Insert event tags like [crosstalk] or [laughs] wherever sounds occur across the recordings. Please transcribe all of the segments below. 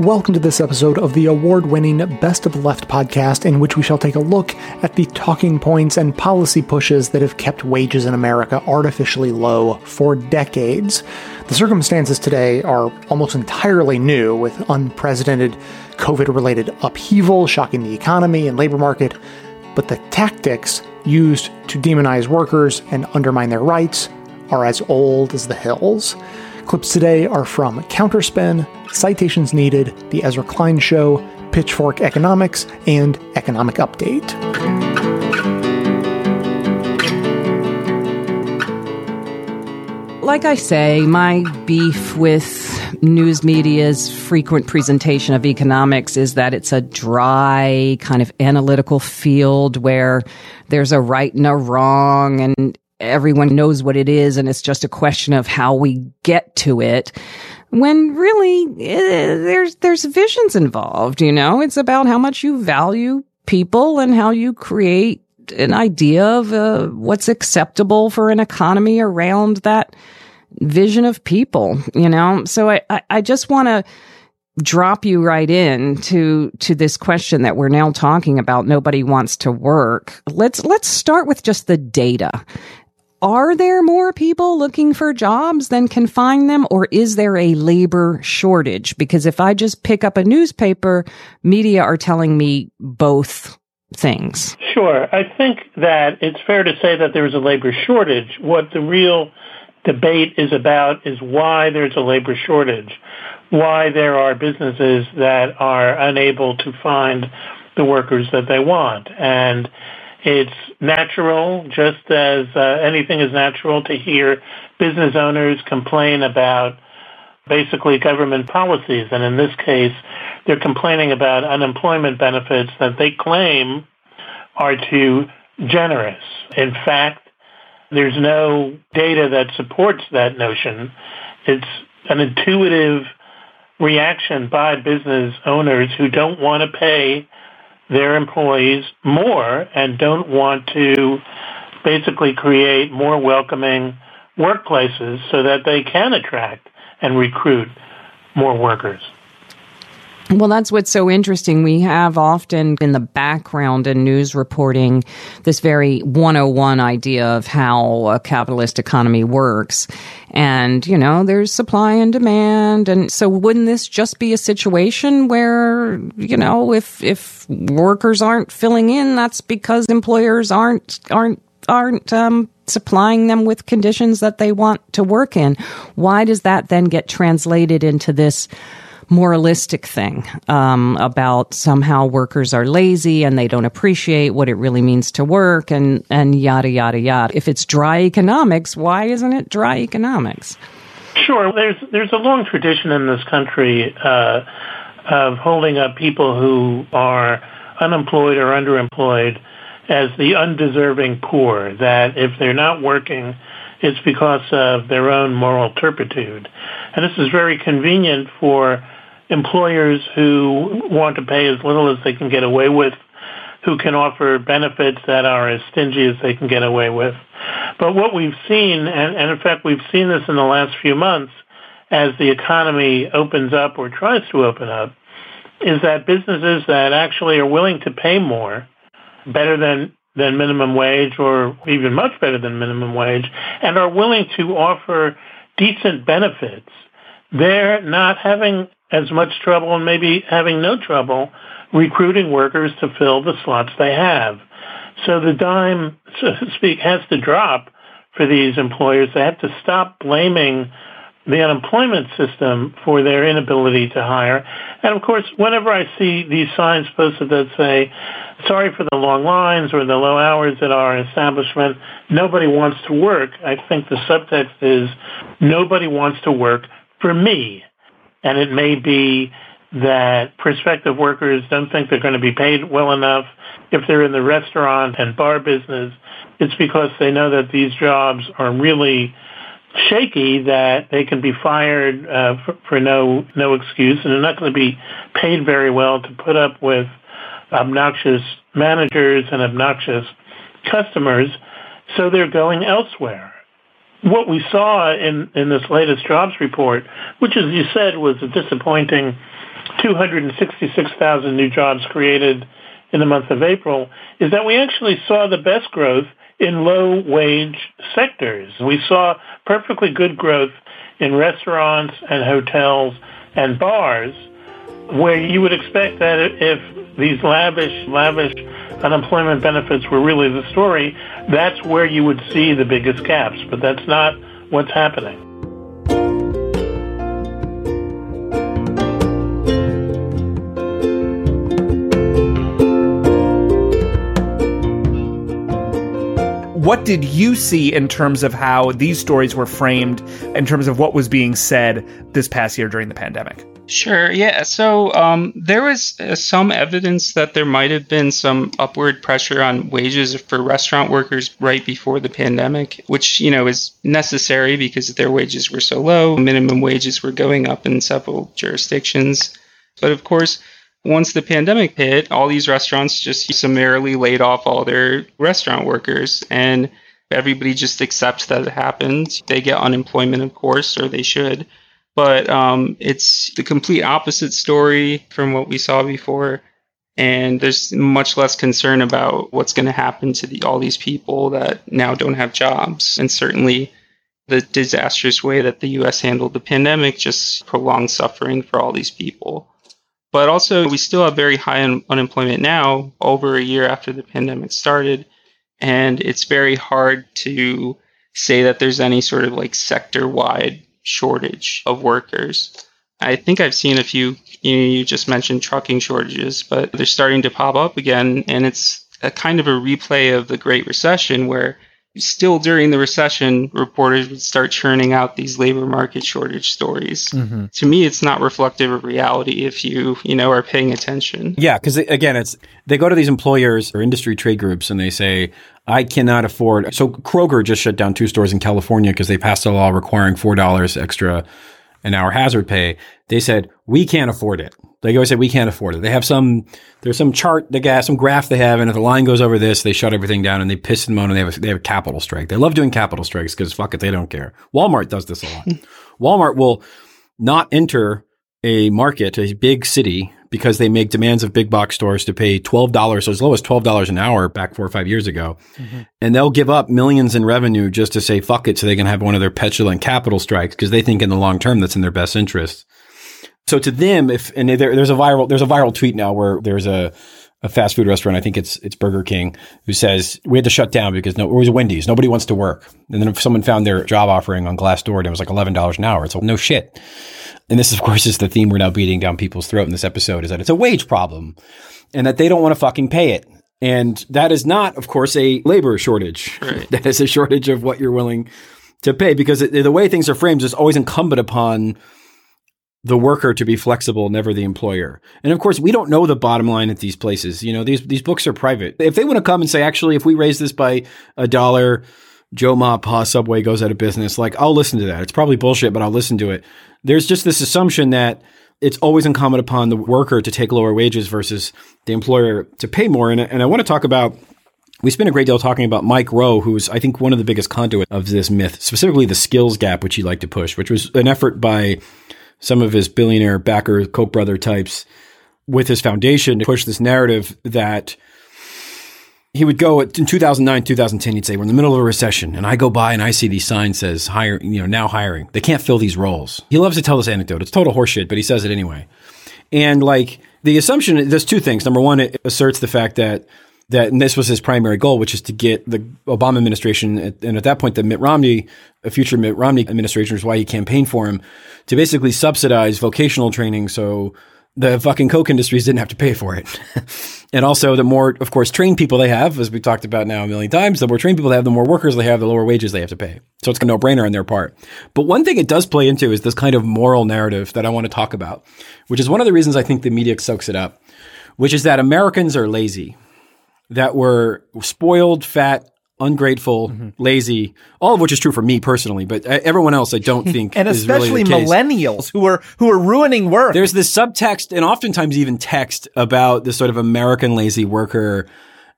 Welcome to this episode of the award winning Best of Left podcast, in which we shall take a look at the talking points and policy pushes that have kept wages in America artificially low for decades. The circumstances today are almost entirely new, with unprecedented COVID related upheaval shocking the economy and labor market, but the tactics used to demonize workers and undermine their rights are as old as the hills. Clips today are from Counterspin, Citations Needed, The Ezra Klein Show, Pitchfork Economics, and Economic Update. Like I say, my beef with news media's frequent presentation of economics is that it's a dry, kind of analytical field where there's a right and a wrong, and everyone knows what it is, and it's just a question of how we get to it when really uh, there's there's visions involved you know? It's about how much you value people and how you create an idea of uh, what's acceptable for an economy around that vision of people you know? So i i, I just want to drop you right in to to this question that we're now talking about nobody wants to work. Let's let's start with just the data are there more people looking for jobs than can find them or is there a labor shortage? Because if I just pick up a newspaper, media are telling me both things. Sure. I think that it's fair to say that there's a labor shortage. What the real debate is about is why there's a labor shortage, why there are businesses that are unable to find the workers that they want. And it's natural, just as uh, anything is natural, to hear business owners complain about basically government policies. And in this case, they're complaining about unemployment benefits that they claim are too generous. In fact, there's no data that supports that notion. It's an intuitive reaction by business owners who don't want to pay their employees more and don't want to basically create more welcoming workplaces so that they can attract and recruit more workers. Well, that's what's so interesting. We have often in the background in news reporting this very 101 idea of how a capitalist economy works. And, you know, there's supply and demand. And so wouldn't this just be a situation where, you know, if, if workers aren't filling in, that's because employers aren't, aren't, aren't, um, supplying them with conditions that they want to work in. Why does that then get translated into this moralistic thing um, about somehow workers are lazy and they don't appreciate what it really means to work and and yada yada yada. If it's dry economics, why isn't it dry economics? Sure, there's there's a long tradition in this country uh, of holding up people who are unemployed or underemployed as the undeserving poor. That if they're not working, it's because of their own moral turpitude. And this is very convenient for employers who want to pay as little as they can get away with, who can offer benefits that are as stingy as they can get away with. But what we've seen, and, and in fact we've seen this in the last few months, as the economy opens up or tries to open up, is that businesses that actually are willing to pay more, better than than minimum wage or even much better than minimum wage and are willing to offer decent benefits, they're not having as much trouble and maybe having no trouble recruiting workers to fill the slots they have. So the dime, so to speak, has to drop for these employers. They have to stop blaming the unemployment system for their inability to hire. And of course, whenever I see these signs posted that say, sorry for the long lines or the low hours at our establishment, nobody wants to work, I think the subtext is nobody wants to work for me and it may be that prospective workers don't think they're going to be paid well enough. If they're in the restaurant and bar business, it's because they know that these jobs are really shaky that they can be fired uh, for, for no no excuse, and they're not going to be paid very well to put up with obnoxious managers and obnoxious customers. So they're going elsewhere what we saw in, in this latest jobs report, which as you said was a disappointing 266,000 new jobs created in the month of April is that we actually saw the best growth in low wage sectors. We saw perfectly good growth in restaurants and hotels and bars where you would expect that if these lavish, lavish unemployment benefits were really the story, that's where you would see the biggest gaps. But that's not what's happening. what did you see in terms of how these stories were framed in terms of what was being said this past year during the pandemic? Sure. Yeah. So um, there was uh, some evidence that there might have been some upward pressure on wages for restaurant workers right before the pandemic, which you know is necessary because their wages were so low. Minimum wages were going up in several jurisdictions, but of course, once the pandemic hit, all these restaurants just summarily laid off all their restaurant workers and everybody just accepts that it happened. They get unemployment, of course, or they should. But um, it's the complete opposite story from what we saw before. And there's much less concern about what's going to happen to the, all these people that now don't have jobs. And certainly the disastrous way that the US handled the pandemic just prolonged suffering for all these people. But also, we still have very high un- unemployment now, over a year after the pandemic started. And it's very hard to say that there's any sort of like sector wide shortage of workers. I think I've seen a few, you, know, you just mentioned trucking shortages, but they're starting to pop up again. And it's a kind of a replay of the Great Recession where still during the recession, reporters would start churning out these labor market shortage stories. Mm-hmm. To me, it's not reflective of reality if you, you know, are paying attention. Yeah, because again, it's they go to these employers or industry trade groups and they say, I cannot afford. So Kroger just shut down two stores in California because they passed a law requiring four dollars extra an hour hazard pay. They said we can't afford it. They always say we can't afford it. They have some there's some chart they got some graph they have, and if the line goes over this, they shut everything down and they piss and moan and they have a, they have a capital strike. They love doing capital strikes because fuck it, they don't care. Walmart does this a lot. [laughs] Walmart will not enter a market, a big city, because they make demands of big box stores to pay twelve dollars, so as low as twelve dollars an hour back four or five years ago, mm-hmm. and they'll give up millions in revenue just to say fuck it, so they can have one of their petulant capital strikes because they think in the long term that's in their best interest. So to them, if and there, there's a viral there's a viral tweet now where there's a a fast food restaurant, I think it's it's Burger King, who says we had to shut down because no, it was Wendy's. Nobody wants to work. And then if someone found their job offering on Glassdoor and it was like eleven dollars an hour, it's like no shit. And this, of course, is the theme we're now beating down people's throat in this episode: is that it's a wage problem, and that they don't want to fucking pay it. And that is not, of course, a labor shortage. Right. [laughs] that is a shortage of what you're willing to pay because it, the way things are framed is always incumbent upon the worker to be flexible, never the employer. And of course, we don't know the bottom line at these places. You know, these these books are private. If they want to come and say, actually, if we raise this by a dollar, Joe Ma Pa Subway goes out of business, like I'll listen to that. It's probably bullshit, but I'll listen to it. There's just this assumption that it's always incumbent upon the worker to take lower wages versus the employer to pay more. And, and I want to talk about we spent a great deal talking about Mike Rowe, who's, I think, one of the biggest conduits of this myth, specifically the skills gap, which he liked to push, which was an effort by some of his billionaire backer, Koch brother types with his foundation to push this narrative that he would go in 2009, 2010, he'd say, we're in the middle of a recession. And I go by and I see these signs says hire, you know, now hiring. They can't fill these roles. He loves to tell this anecdote. It's total horseshit, but he says it anyway. And like the assumption, there's two things. Number one, it asserts the fact that that and this was his primary goal, which is to get the Obama administration, and at that point, the Mitt Romney, a future Mitt Romney administration, is why he campaigned for him to basically subsidize vocational training, so the fucking Koch industries didn't have to pay for it. [laughs] and also, the more, of course, trained people they have, as we talked about now a million times, the more trained people they have, the more workers they have, the lower wages they have to pay. So it's a no brainer on their part. But one thing it does play into is this kind of moral narrative that I want to talk about, which is one of the reasons I think the media soaks it up, which is that Americans are lazy that were spoiled, fat, ungrateful, mm-hmm. lazy, all of which is true for me personally, but everyone else I don't [laughs] think and especially really millennials who are who are ruining work. There's this subtext and oftentimes even text about this sort of American lazy worker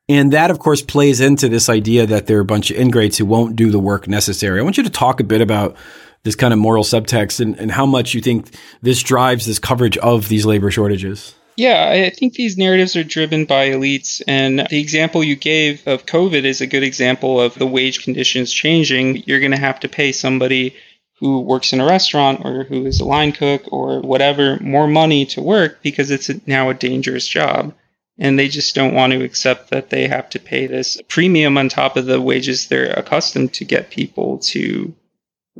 and that of course plays into this idea that there are a bunch of ingrates who won't do the work necessary. I want you to talk a bit about this kind of moral subtext and, and how much you think this drives this coverage of these labor shortages. Yeah, I think these narratives are driven by elites. And the example you gave of COVID is a good example of the wage conditions changing. You're going to have to pay somebody who works in a restaurant or who is a line cook or whatever more money to work because it's now a dangerous job. And they just don't want to accept that they have to pay this premium on top of the wages they're accustomed to get people to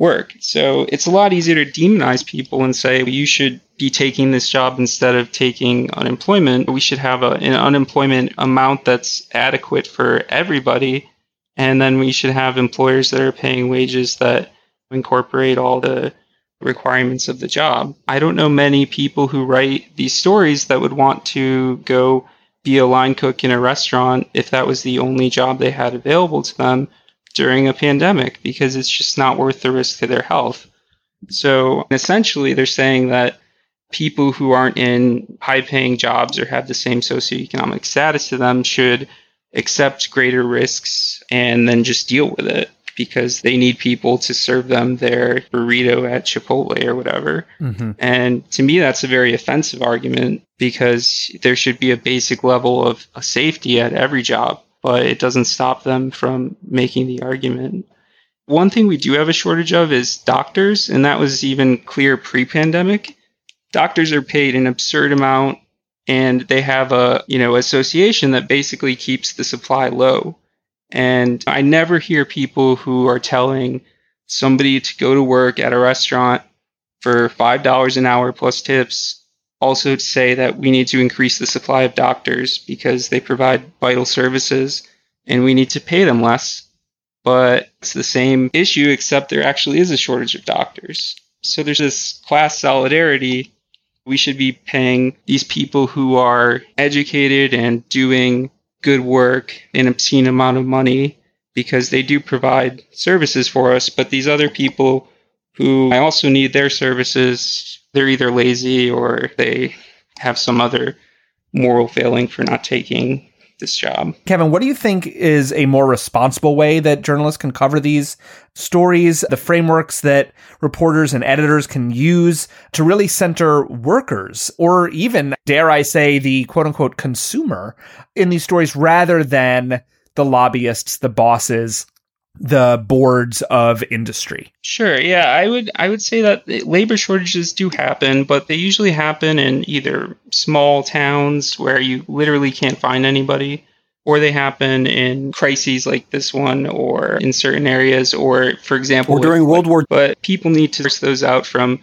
work. So it's a lot easier to demonize people and say, you should be taking this job instead of taking unemployment. We should have a, an unemployment amount that's adequate for everybody. And then we should have employers that are paying wages that incorporate all the requirements of the job. I don't know many people who write these stories that would want to go be a line cook in a restaurant if that was the only job they had available to them during a pandemic because it's just not worth the risk to their health. So essentially, they're saying that people who aren't in high paying jobs or have the same socioeconomic status to them should accept greater risks and then just deal with it because they need people to serve them their burrito at Chipotle or whatever. Mm-hmm. And to me, that's a very offensive argument because there should be a basic level of safety at every job but it doesn't stop them from making the argument. One thing we do have a shortage of is doctors, and that was even clear pre pandemic. Doctors are paid an absurd amount and they have a you know association that basically keeps the supply low. And I never hear people who are telling somebody to go to work at a restaurant for $5 an hour plus tips also to say that we need to increase the supply of doctors because they provide vital services and we need to pay them less. But it's the same issue, except there actually is a shortage of doctors. So there's this class solidarity. We should be paying these people who are educated and doing good work an obscene amount of money because they do provide services for us. But these other people who I also need their services they're either lazy or they have some other moral failing for not taking this job. Kevin, what do you think is a more responsible way that journalists can cover these stories, the frameworks that reporters and editors can use to really center workers or even, dare I say, the quote unquote consumer in these stories rather than the lobbyists, the bosses, the boards of industry. Sure. Yeah, I would I would say that labor shortages do happen, but they usually happen in either small towns where you literally can't find anybody or they happen in crises like this one or in certain areas or for example or during World War but people need to source those out from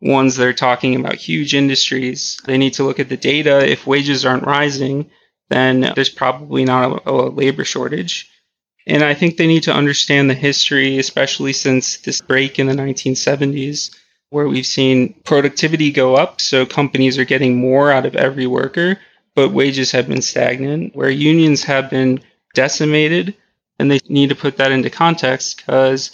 ones that are talking about huge industries. They need to look at the data. If wages aren't rising, then there's probably not a, a labor shortage. And I think they need to understand the history, especially since this break in the 1970s, where we've seen productivity go up. So companies are getting more out of every worker, but wages have been stagnant, where unions have been decimated. And they need to put that into context because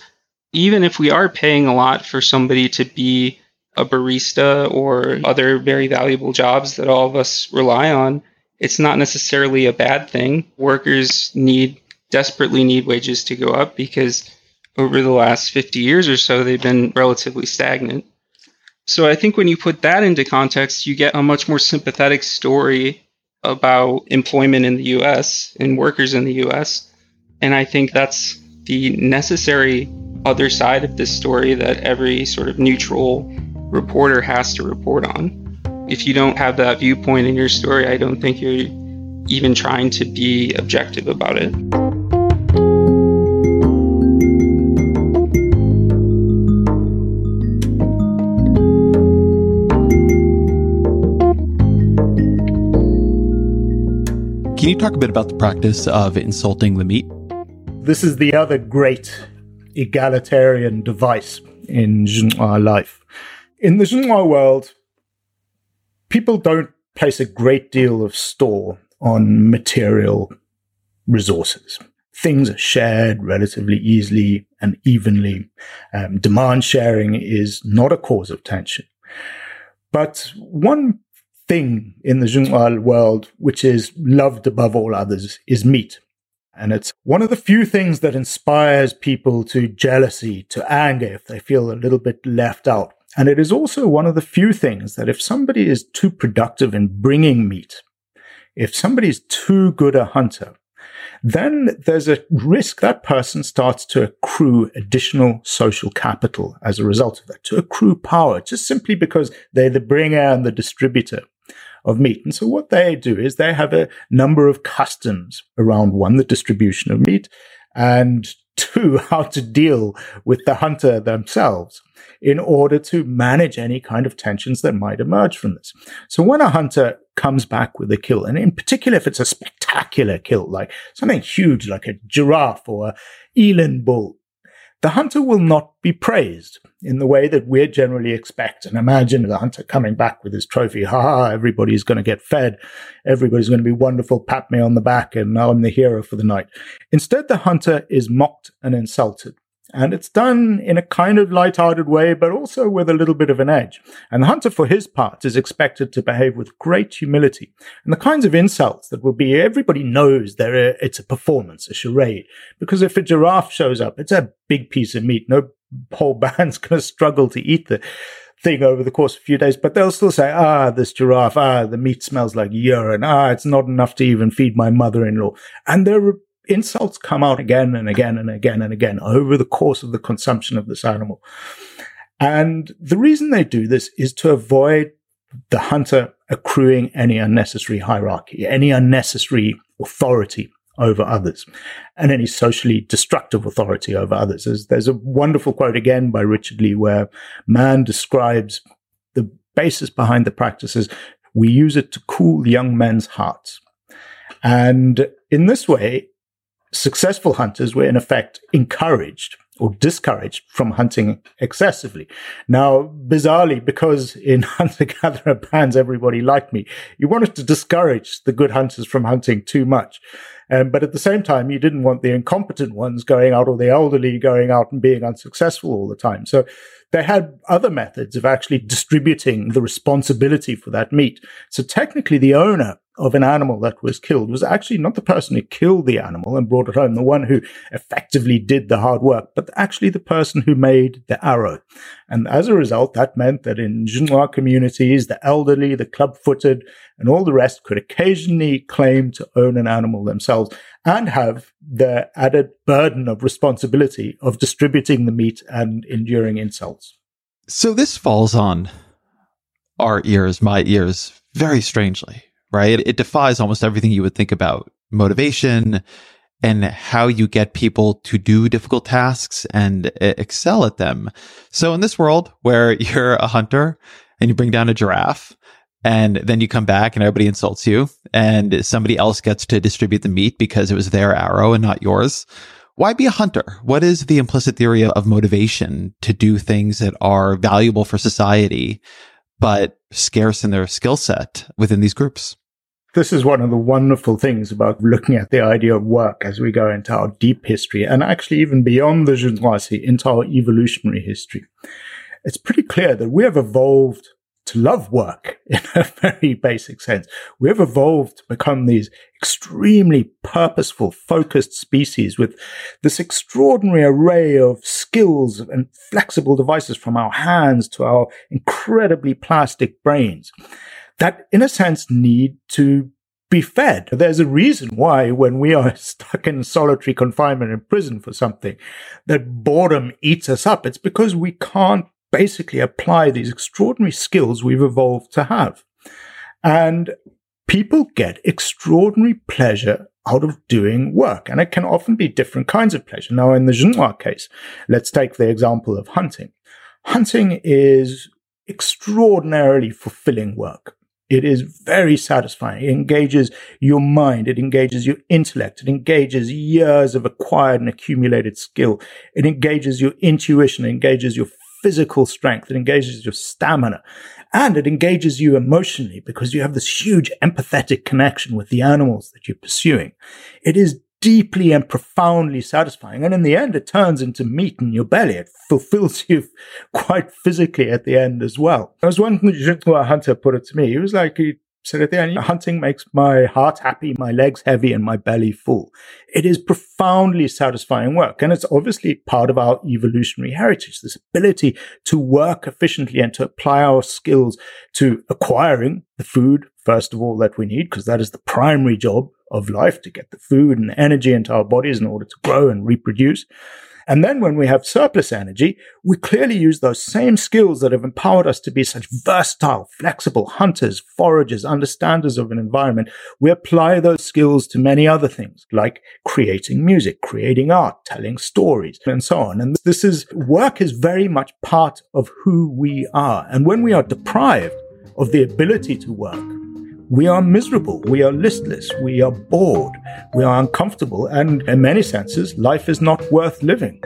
even if we are paying a lot for somebody to be a barista or other very valuable jobs that all of us rely on, it's not necessarily a bad thing. Workers need desperately need wages to go up because over the last 50 years or so, they've been relatively stagnant. So I think when you put that into context, you get a much more sympathetic story about employment in the US and workers in the US. And I think that's the necessary other side of this story that every sort of neutral reporter has to report on. If you don't have that viewpoint in your story, I don't think you're even trying to be objective about it. Can you talk a bit about the practice of insulting the meat? This is the other great egalitarian device in Ju/'hoan life. In the Ju/'hoan world, people don't place a great deal of store on material resources. Things are shared relatively easily and evenly. Um, demand sharing is not a cause of tension. But one thing in the Ju/'hoan world which is loved above all others is meat. And it's one of the few things that inspires people to jealousy, to anger if they feel a little bit left out. And it is also one of the few things that if somebody is too productive in bringing meat, if somebody is too good a hunter, then there's a risk that person starts to accrue additional social capital as a result of that, to accrue power, just simply because they're the bringer and the distributor of meat. And so what they do is they have a number of customs around one, the distribution of meat, and two, how to deal with the hunter themselves in order to manage any kind of tensions that might emerge from this. So when a hunter comes back with a kill, and in particular, if it's a spectacular kill, like something huge, like a giraffe or a eland bull, the hunter will not be praised in the way that we generally expect and imagine the hunter coming back with his trophy. Ha ha, everybody's going to get fed. Everybody's going to be wonderful. Pat me on the back and now I'm the hero for the night. Instead, the hunter is mocked and insulted. And it's done in a kind of light-hearted way, but also with a little bit of an edge. And the hunter, for his part, is expected to behave with great humility. And the kinds of insults that will be, everybody knows there it's a performance, a charade. Because if a giraffe shows up, it's a big piece of meat. No whole [laughs] band's going to struggle to eat the thing over the course of a few days, but they'll still say, ah, this giraffe, ah, the meat smells like urine, ah, it's not enough to even feed my mother-in-law. And there insults come out again and again and again and again over the course of the consumption of this animal. And the reason they do this is to avoid the hunter accruing any unnecessary hierarchy, any unnecessary authority over others, and any socially destructive authority over others. There's, there's a wonderful quote again by Richard Lee where man describes the basis behind the practices. We use it to cool young men's hearts. And in this way, successful hunters were in effect encouraged or discouraged from hunting excessively. Now, bizarrely, because in [laughs] hunter-gatherer bands everybody liked me, you wanted to discourage the good hunters from hunting too much. Um, but at the same time, you didn't want the incompetent ones going out or the elderly going out and being unsuccessful all the time. So they had other methods of actually distributing the responsibility for that meat. So technically, the owner of an animal that was killed was actually not the person who killed the animal and brought it home, the one who effectively did the hard work, but actually the person who made the arrow. And as a result, that meant that in Ju/'hoan communities, the elderly, the club footed, and all the rest could occasionally claim to own an animal themselves and have the added burden of responsibility of distributing the meat and enduring insults. So this falls on our ears, my ears, very strangely right? It defies almost everything you would think about motivation and how you get people to do difficult tasks and uh, excel at them. So in this world where [laughs] you're a hunter and you bring down a giraffe and then you come back and everybody insults you and somebody else gets to distribute the meat because it was their arrow and not yours. Why be a hunter? What is the implicit theory of motivation to do things that are valuable for society but scarce in their skill set within these groups. This is one of the wonderful things about looking at the idea of work as we go into our deep history and actually even beyond the Ju/'hoansi into our evolutionary history. It's pretty clear that we have evolved to love work [laughs] in a very basic sense. We have evolved to become these extremely purposeful, focused species with this extraordinary array of skills and flexible devices from our hands to our incredibly plastic brains that in a sense need to be fed. There's a reason why when we are [laughs] stuck in solitary confinement in prison for something, that boredom eats us up. It's because we can't basically apply these extraordinary skills we've evolved to have. And people get extraordinary pleasure out of doing work. And it can often be different kinds of pleasure. Now, in the Ju/'hoan case, let's take the example of hunting. Hunting is extraordinarily fulfilling work. It is very satisfying. It engages your mind. It engages your intellect. It engages years of acquired and accumulated skill. It engages your intuition. It engages your physical strength. It engages your stamina and it engages you emotionally because you have this huge empathetic connection with the animals that you're pursuing. It is deeply and profoundly satisfying. And in the end, it turns into meat in your belly. It fulfills [laughs] you quite physically at the end as well. There was one Ju/'hoan hunter put it to me, he was like, he said at the end, hunting makes my heart happy, my legs heavy, and my belly full. It is profoundly satisfying work. And it's obviously part of our evolutionary heritage, this ability to work efficiently and to apply our skills to acquiring the food, first of all, that we need, because that is the primary job of life to get the food and energy into our bodies in order to grow and reproduce. And then when we have surplus energy, we clearly use those same skills that have empowered us to be such versatile, flexible hunters, foragers, understanders of an environment. We apply those skills to many other things like creating music, creating art, telling stories, and so on. And this is work is very much part of who we are. And when we are deprived of the ability to work, we are miserable, we are listless, we are bored, we are uncomfortable, and in many senses, life is not worth living.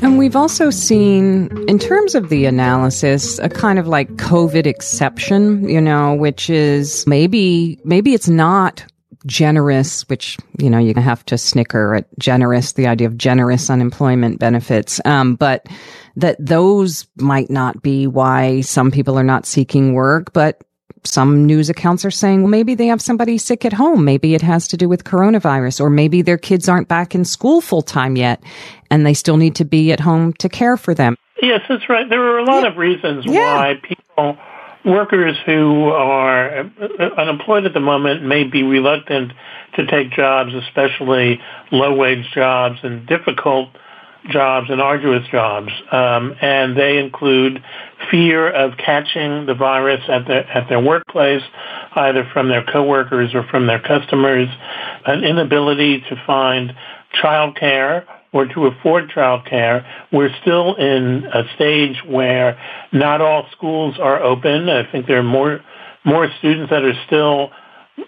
And we've also seen, in terms of the analysis, a kind of like COVID exception, you know, which is maybe, maybe it's not generous, which, you know, you have to snicker at generous, the idea of generous unemployment benefits. Um, but that those might not be why some people are not seeking work, but some news accounts are saying, well, maybe they have somebody sick at home. Maybe it has to do with coronavirus, or maybe their kids aren't back in school full time yet and they still need to be at home to care for them. Yes, that's right. There are a lot yeah. of reasons yeah. why people workers who are unemployed at the moment may be reluctant to take jobs, especially low wage jobs and difficult jobs and arduous jobs. Um, and they include fear of catching the virus at their, at their workplace, either from their coworkers or from their customers, an inability to find childcare or to afford childcare, we're still in a stage where not all schools are open. I think there are more more students that are still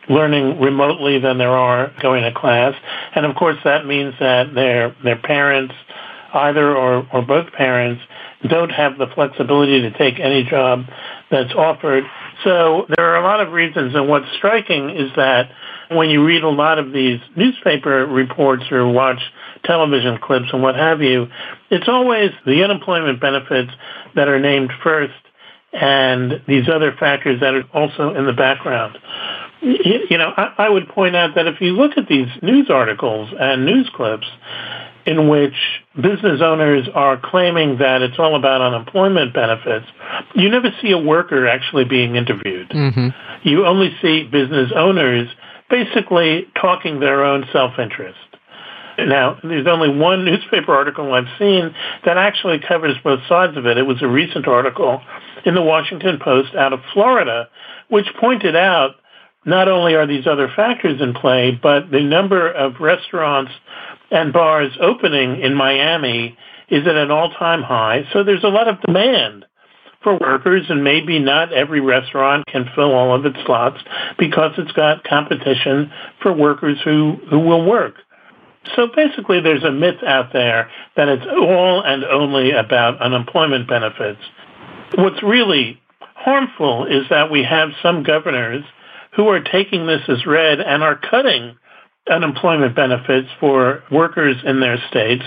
learning remotely than there are going to class. And of course that means that their their parents, either or, or both parents, don't have the flexibility to take any job that's offered. So there are a lot of reasons and what's striking is that when you read a lot of these newspaper reports or watch television clips and what have you, it's always the unemployment benefits that are named first and these other factors that are also in the background. You know, I, I would point out that if you look at these news articles and news clips in which business owners are claiming that it's all about unemployment benefits, you never see a worker actually being interviewed. Mm-hmm. You only see business owners basically talking their own self-interest. Now, there's only one newspaper article I've seen that actually covers both sides of it. It was a recent article in the Washington Post out of Florida, which pointed out not only are these other factors in play, but the number of restaurants and bars opening in Miami is at an all-time high. So there's a lot of demand for workers, and maybe not every restaurant can fill all of its slots because it's got competition for workers who, who will work. So basically, there's a myth out there that it's all and only about unemployment benefits. What's really harmful is that we have some governors who are taking this as read and are cutting unemployment benefits for workers in their states,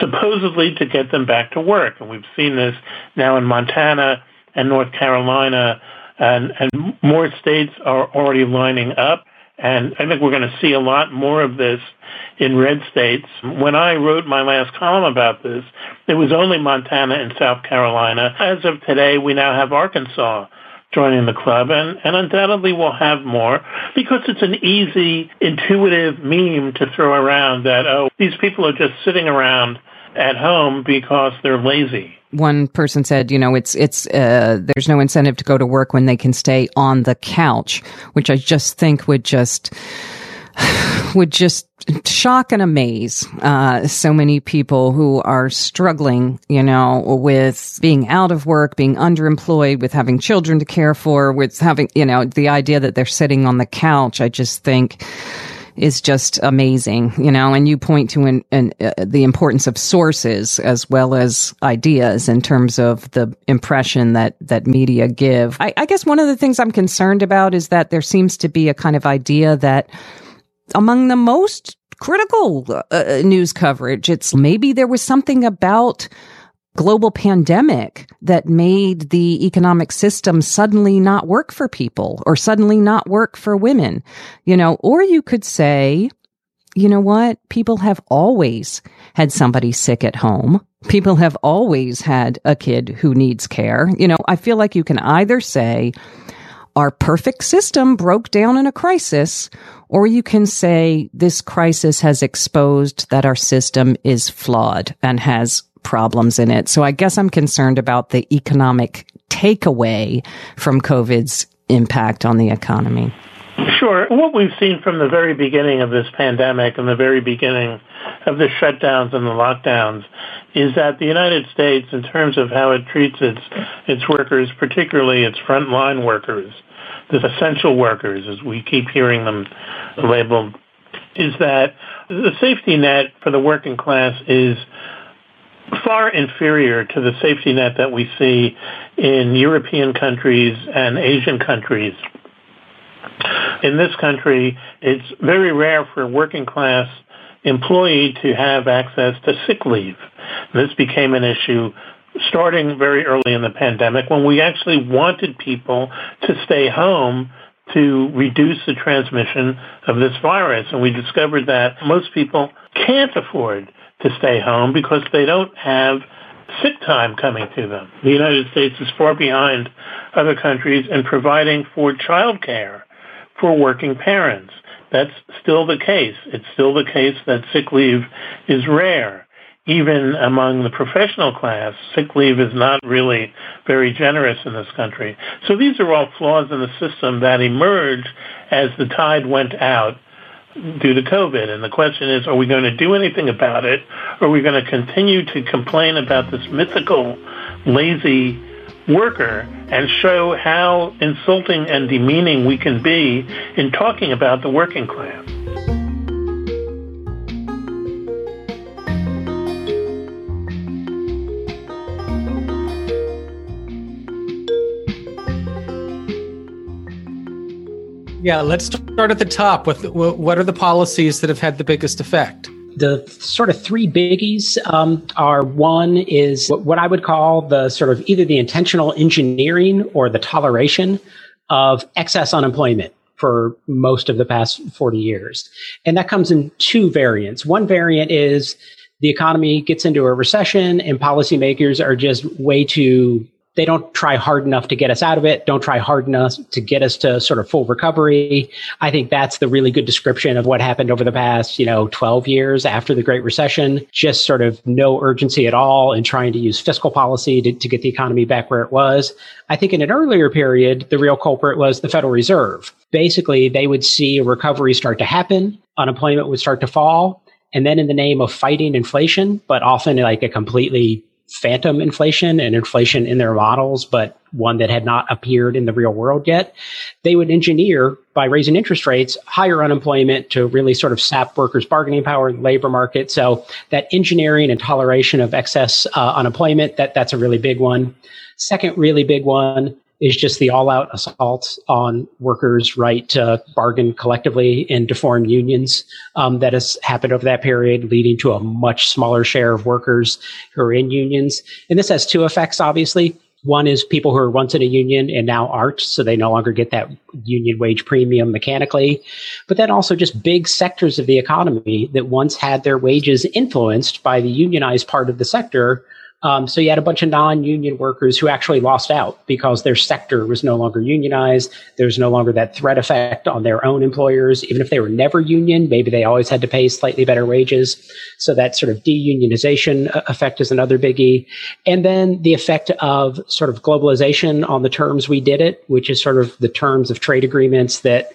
supposedly to get them back to work. And we've seen this now in Montana and North Carolina, and, and more states are already lining up. And I think we're going to see a lot more of this in red states. When I wrote my last column about this, it was only Montana and South Carolina. As of today, we now have Arkansas joining the club, and, and undoubtedly we'll have more because it's an easy, intuitive meme to throw around that, oh, these people are just sitting around at home because they're lazy. One person said, you know, it's it's uh, there's no incentive to go to work when they can stay on the couch, which I just think would just [sighs] would just shock and amaze uh, so many people who are struggling, you know, with being out of work, being underemployed, with having children to care for, with having, you know, the idea that they're sitting on the couch. I just think is just amazing, you know, and you point to an, an, uh, the importance of sources as well as ideas in terms of the impression that, that media give. I, I guess one of the things I'm concerned about is that there seems to be a kind of idea that among the most critical uh, news coverage. It's maybe there was something about global pandemic that made the economic system suddenly not work for people or suddenly not work for women, you know, or you could say, you know what? People have always had somebody sick at home. People have always had a kid who needs care. You know, I feel like you can either say, our perfect system broke down in a crisis, or you can say this crisis has exposed that our system is flawed and has problems in it. So I guess I'm concerned about the economic takeaway from COVID's impact on the economy. Sure. What we've seen from the very beginning of this pandemic and the very beginning of the shutdowns and the lockdowns is that the United States, in terms of how it treats its its workers, particularly its frontline workers, the essential workers, as we keep hearing them labeled, is that the safety net for the working class is far inferior to the safety net that we see in European countries and Asian countries. In this country, it's very rare for a working class employee to have access to sick leave. This became an issue starting very early in the pandemic when we actually wanted people to stay home to reduce the transmission of this virus. And we discovered that most people can't afford to stay home because they don't have sick time coming to them. The United States is far behind other countries in providing for child care for working parents. That's still the case. It's still the case that sick leave is rare. Even among the professional class, sick leave is not really very generous in this country. So these are all flaws in the system that emerged as the tide went out due to COVID. And the question is, are we going to do anything about it? Or are we going to continue to complain about this mythical, lazy worker and show how insulting and demeaning we can be in talking about the working class? Yeah, let's start at the top with what are the policies that have had the biggest effect? The sort of three biggies um, are one is what I would call the sort of either the intentional engineering or the toleration of excess unemployment for most of the past 40 years. And that comes in two variants. One variant is the economy gets into a recession and policymakers are just way too they don't try hard enough to get us out of it, don't try hard enough to get us to sort of full recovery. I think that's the really good description of what happened over the past, you know, 12 years after the Great Recession. Just sort of no urgency at all in trying to use fiscal policy to, to get the economy back where it was. I think in an earlier period, the real culprit was the Federal Reserve. Basically, they would see a recovery start to happen, unemployment would start to fall, and then in the name of fighting inflation, but often like a completely phantom inflation and inflation in their models, but one that had not appeared in the real world yet, they would engineer by raising interest rates higher unemployment to really sort of sap workers' bargaining power in the labor market. So that engineering and toleration of excess uh, unemployment, that, that's a really big one. Second really big one is just the all out assault on workers' right to bargain collectively and to form unions um, that has happened over that period, leading to a much smaller share of workers who are in unions. And this has two effects, obviously. One is people who are once in a union and now aren't, so they no longer get that union wage premium mechanically. But then also just big sectors of the economy that once had their wages influenced by the unionized part of the sector um, so you had a bunch of non-union workers who actually lost out because their sector was no longer unionized. There's no longer that threat effect on their own employers. Even if they were never union, maybe they always had to pay slightly better wages. So that sort of deunionization uh, effect is another biggie. And then the effect of sort of globalization on the terms we did it, which is sort of the terms of trade agreements that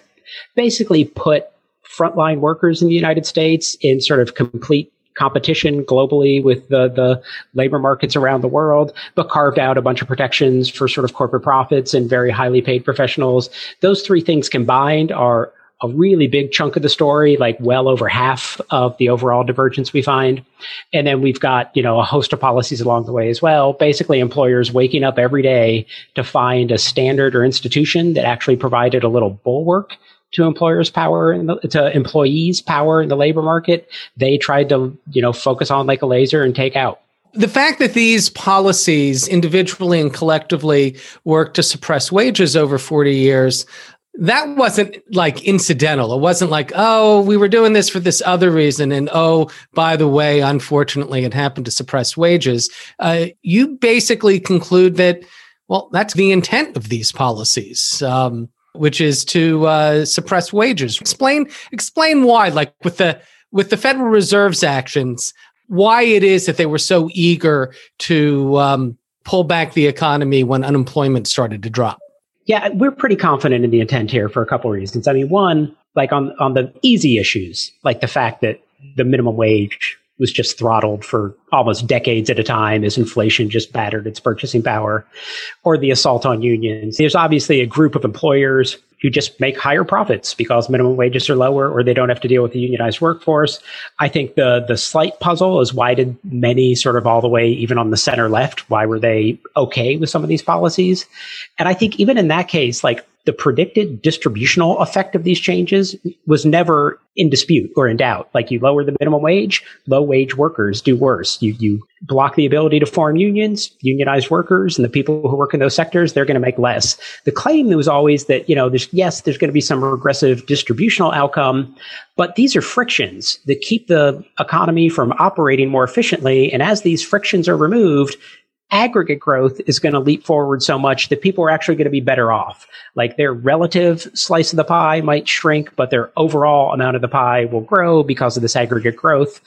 basically put frontline workers in the United States in sort of complete competition globally with the, the labor markets around the world, but carved out a bunch of protections for sort of corporate profits and very highly paid professionals. Those three things combined are a really big chunk of the story, like well over half of the overall divergence we find. And then we've got, you know, a host of policies along the way as well. Basically, employers waking up every day to find a standard or institution that actually provided a little bulwark to employers' power the, to employees' power in the labor market. They tried to, you know, focus on like a laser and take out. The fact that these policies individually and collectively work to suppress wages over 40 years that wasn't like incidental. It wasn't like, oh, we were doing this for this other reason. And oh, by the way, unfortunately, it happened to suppress wages. Uh, you basically conclude that, well, that's the intent of these policies. Um, which is to uh, suppress wages. Explain explain why, like with the with the Federal Reserve's actions, why it is that they were so eager to um, pull back the economy when unemployment started to drop. Yeah, we're pretty confident in the intent here for a couple of reasons. I mean, one, like on on the easy issues, like the fact that the minimum wage was just throttled for almost decades at a time as inflation just battered its purchasing power, or the assault on unions. There's obviously a group of employers who just make higher profits because minimum wages are lower or they don't have to deal with the unionized workforce. I think the the slight puzzle is why did many sort of all the way even on the center left, why were they okay with some of these policies? And I think even in that case, like the predicted distributional effect of these changes was never in dispute or in doubt. Like you lower the minimum wage, low wage workers do worse. You, you block the ability to form unions, unionized workers and the people who work in those sectors, they're going to make less. The claim was always that, you know, there's, yes, there's going to be some regressive distributional outcome, but these are frictions that keep the economy from operating more efficiently. And as these frictions are removed, aggregate growth is going to leap forward so much that people are actually going to be better off. Like their relative slice of the pie might shrink, but their overall amount of the pie will grow because of this aggregate growth.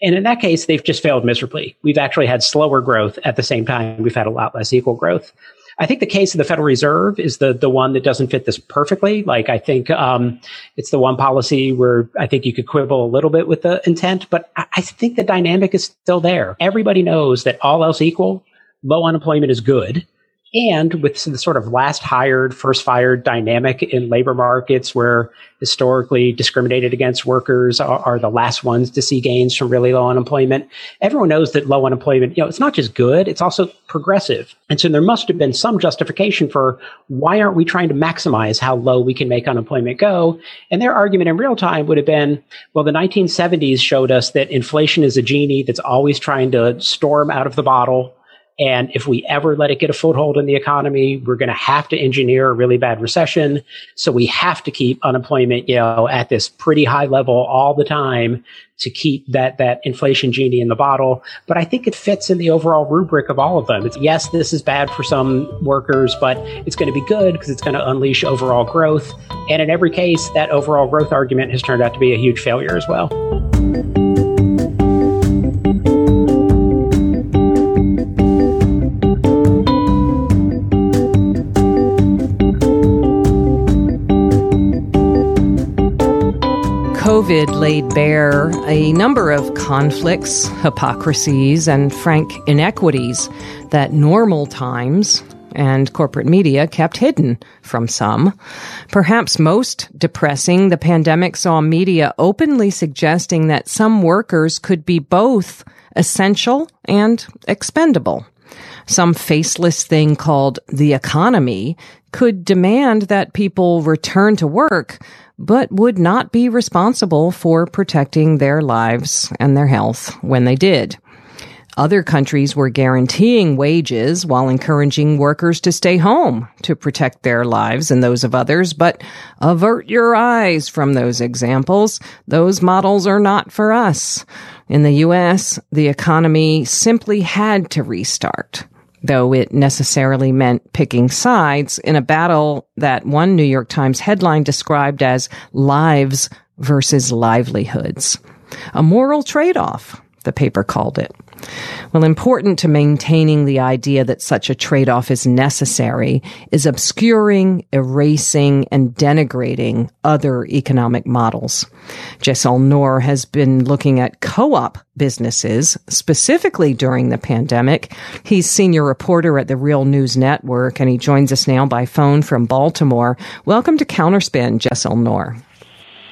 And in that case, they've just failed miserably. We've actually had slower growth at the same time. We've had a lot less equal growth. I think the case of the Federal Reserve is the the one that doesn't fit this perfectly. Like I think um, it's the one policy where I think you could quibble a little bit with the intent, but I, I think the dynamic is still there. Everybody knows that all else equal, low unemployment is good. And with the sort of last hired, first fired dynamic in labor markets where historically discriminated against workers are, are, the last ones to see gains from really low unemployment. Everyone knows that low unemployment, you know, it's not just good, it's also progressive. And so there must have been some justification for why aren't we trying to maximize how low we can make unemployment go? And their argument in real time would have been, well, the 1970s showed us that inflation is a genie that's always trying to storm out of the bottle and if we ever let it get a foothold in the economy, we're going to have to engineer a really bad recession. So we have to keep unemployment, you know, at this pretty high level all the time to keep that, that inflation genie in the bottle. But I think it fits in the overall rubric of all of them. It's yes, this is bad for some workers, but it's going to be good because it's going to unleash overall growth. And in every case, that overall growth argument has turned out to be a huge failure as well. COVID laid bare a number of conflicts, hypocrisies, and frank inequities that normal times and corporate media kept hidden from some. Perhaps most depressing, the pandemic saw media openly suggesting that some workers could be both essential and expendable. Some faceless thing called the economy could demand that people return to work, but would not be responsible for protecting their lives and their health when they did. Other countries were guaranteeing wages while encouraging workers to stay home to protect their lives and those of others, but avert your eyes from those examples. Those models are not for us. In the U.S., the economy simply had to restart though it necessarily meant picking sides in a battle that one New York Times headline described as lives versus livelihoods. A moral trade-off, the paper called it. Well, important to maintaining the idea that such a trade-off is necessary is obscuring, erasing, and denigrating other economic models. Jaisal Noor has been looking at co-op businesses, specifically during the pandemic. He's senior reporter at the Real News Network, and he joins us now by phone from Baltimore. Welcome to Counterspin, Jaisal Noor.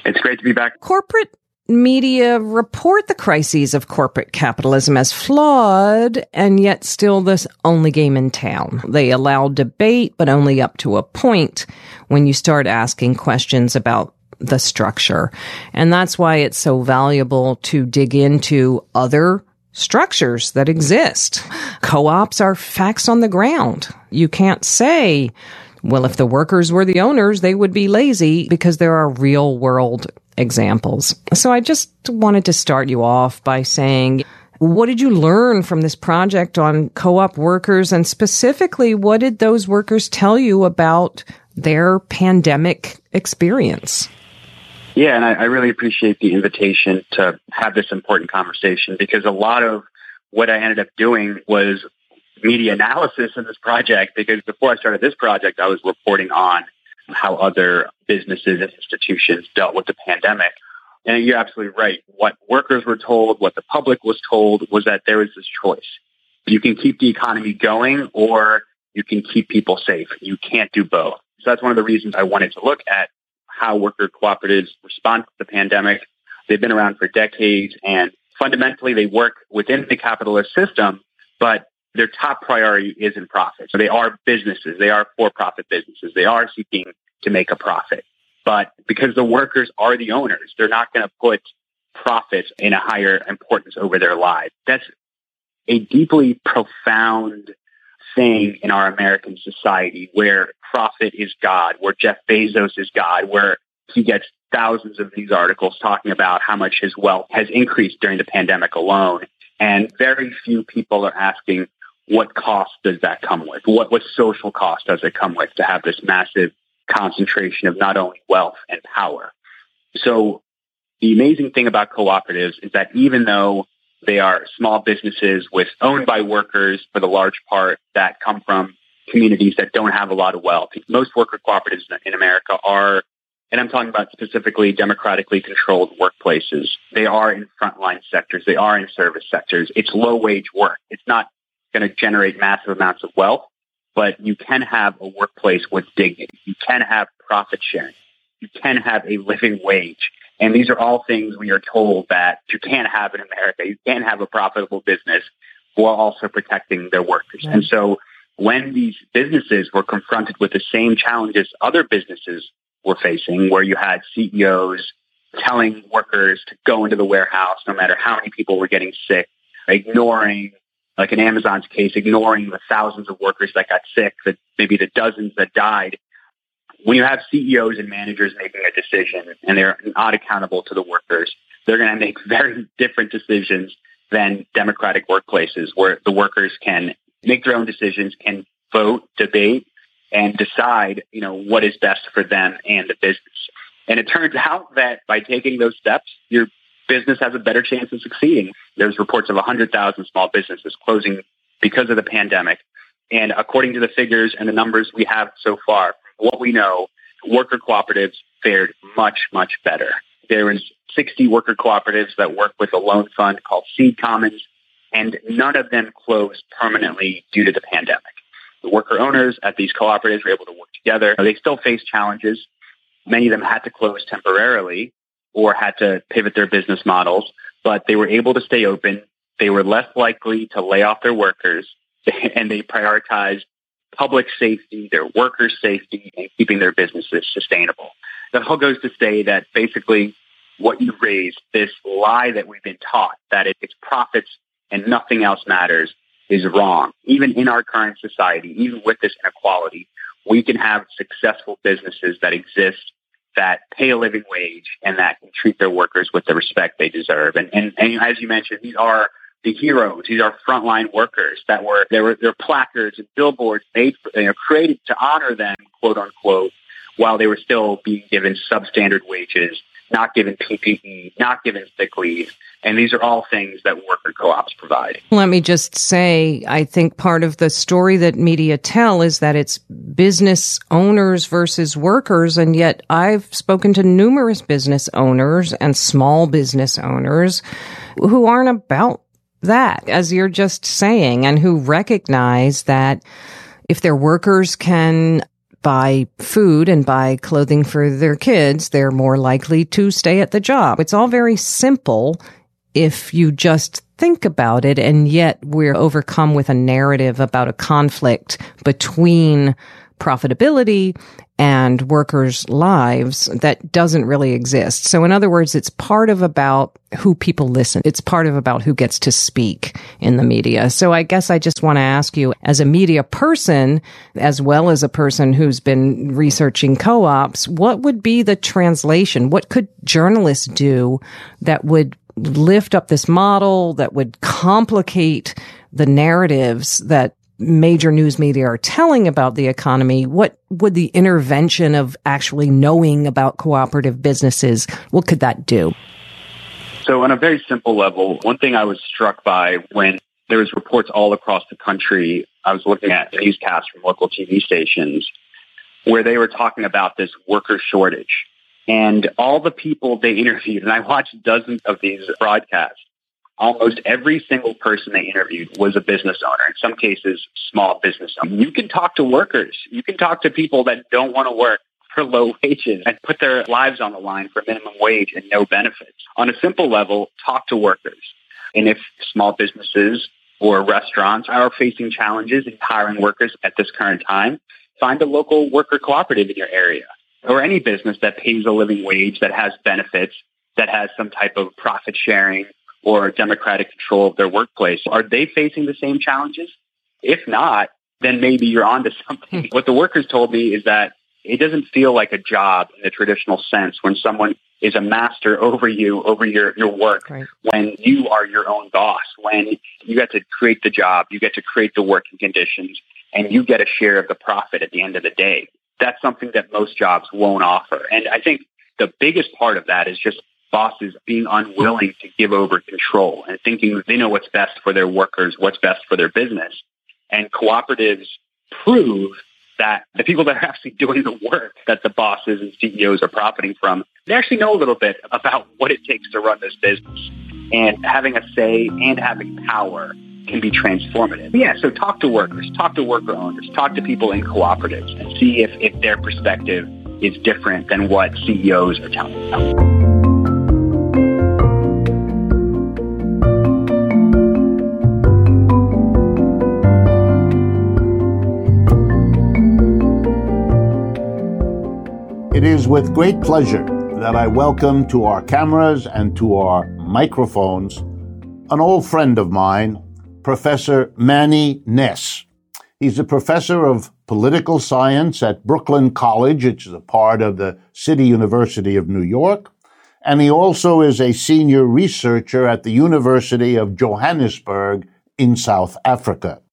It's great to be back. Corporate media report the crises of corporate capitalism as flawed and yet still the only game in town. They allow debate, but only up to a point. When you start asking questions about the structure. And that's why it's so valuable to dig into other structures that exist. Co-ops are facts on the ground. You can't say, well, if the workers were the owners, they would be lazy because there are real world examples. So I just wanted to start you off by saying, what did you learn from this project on co-op workers? And specifically, what did those workers tell you about their pandemic experience? Yeah, and I, I really appreciate the invitation to have this important conversation because a lot of what I ended up doing was media analysis in this project because before I started this project, I was reporting on how other businesses and institutions dealt with the pandemic. And you're absolutely right. What workers were told, what the public was told was that there is this choice. You can keep the economy going or you can keep people safe. You can't do both. So that's one of the reasons I wanted to look at how worker cooperatives respond to the pandemic. They've been around for decades and fundamentally they work within the capitalist system, but their top priority is in profit. So they are businesses. They are for-profit businesses. They are seeking to make a profit. But because the workers are the owners, they're not going to put profits in a higher importance over their lives. That's a deeply profound thing in our American society where profit is God, where Jeff Bezos is God, where he gets thousands of these articles talking about how much his wealth has increased during the pandemic alone. And very few people are asking, what cost does that come with? What, what social cost does it come with to have this massive concentration of not only wealth and power? So the amazing thing about cooperatives is that even though they are small businesses with owned by workers for the large part that come from communities that don't have a lot of wealth. Most worker cooperatives in America are, and I'm talking about specifically democratically controlled workplaces. They are in frontline sectors. They are in service sectors. It's low wage work. It's not going to generate massive amounts of wealth, but you can have a workplace with dignity. You can have profit sharing. You can have a living wage. And these are all things we are told that you can't have in America. You can't have a profitable business while also protecting their workers. And so when these businesses were confronted with the same challenges other businesses were facing, where you had CEOs telling workers to go into the warehouse no matter how many people were getting sick, ignoring, like in Amazon's case, ignoring the thousands of workers that got sick, the, maybe the dozens that died. When you have CEOs and managers making a decision and they're not accountable to the workers, they're going to make [laughs] very different decisions than democratic workplaces where the workers can make their own decisions, can vote, debate, and decide, you know, what is best for them and the business. And it turns out that by taking those steps, your business has a better chance of succeeding. There's reports of 100,000 small businesses closing because of the pandemic. And according to the figures and the numbers we have so far, what we know, worker cooperatives fared much, much better. There was 60 worker cooperatives that work with a loan fund called Seed Commons and none of them closed permanently due to the pandemic. The worker owners at these cooperatives were able to work together. They still face challenges. Many of them had to close temporarily or had to pivot their business models, but they were able to stay open. They were less likely to lay off their workers [laughs] and they prioritized public safety, their workers' safety, and keeping their businesses sustainable. The whole goes to say that basically what you raised, this lie that we've been taught that it's profits and nothing else matters is wrong. Even in our current society, even with this inequality, we can have successful businesses that exist that pay a living wage and that can treat their workers with the respect they deserve. And, and, and as you mentioned, these are the heroes. These are frontline workers that were there were there placards and billboards made for, you know, created to honor them, quote unquote, while they were still being given substandard wages not given PPE, not given sick leave. And these are all things that worker co-ops provide. Let me just say, I think part of the story that media tell is that it's business owners versus workers. And yet I've spoken to numerous business owners and small business owners who aren't about that, as you're just saying, and who recognize that if their workers can buy food and buy clothing for their kids, they're more likely to stay at the job. It's all very simple if you just think about it. And yet we're overcome with a narrative about a conflict between profitability and workers' lives that doesn't really exist. So in other words, it's part of about who people listen. It's part of about who gets to speak in the media. So I guess I just want to ask you as a media person, as well as a person who's been researching co-ops, what would be the translation? What could journalists do that would lift up this model that would complicate the narratives that major news media are telling about the economy, what would the intervention of actually knowing about cooperative businesses, what could that do? So on a very simple level, one thing I was struck by when there was reports all across the country, I was looking at newscasts from local TV stations where they were talking about this worker shortage. And all the people they [laughs] interviewed, and I watched dozens of these broadcasts, almost every single person they interviewed was a business owner, in some cases, small business owner. You can talk to workers. You can talk to people that don't want to work for low [laughs] wages and put their lives on the line for minimum wage and no benefits. On a simple level, talk to workers. And if small businesses or restaurants are facing challenges in hiring workers at this current time, find a local worker cooperative in your area or any business that pays a living wage that has benefits that has some type of profit sharing or democratic control of their workplace. Are they facing the same challenges? If not, then maybe you're onto something. [laughs] What the workers told me is that it doesn't feel like a job in the traditional sense when someone is a master over you, over your, your work, right. when you are your own boss, when you get to create the job, you get to create the working conditions, and you get a share of the profit at the end of the day. That's something that most jobs won't offer. And I think the biggest part of that is just bosses being unwilling to give over control and thinking they know what's best for their workers, what's best for their business. And cooperatives prove that the people that are actually doing the work that the bosses and CEOs are profiting from, they actually know a little bit about what it takes to run this business. And having a say and having power can be transformative. Yeah, so talk to workers, talk to worker owners, talk to people in cooperatives and see if, if their perspective is different than what CEOs are telling them. It is with great pleasure that I welcome to our cameras and to our microphones an old friend of mine, Professor Manny Ness. He's a professor of political science at Brooklyn College, which is a part of the City University of New York. And he also is a senior researcher at the University of Johannesburg in South Africa.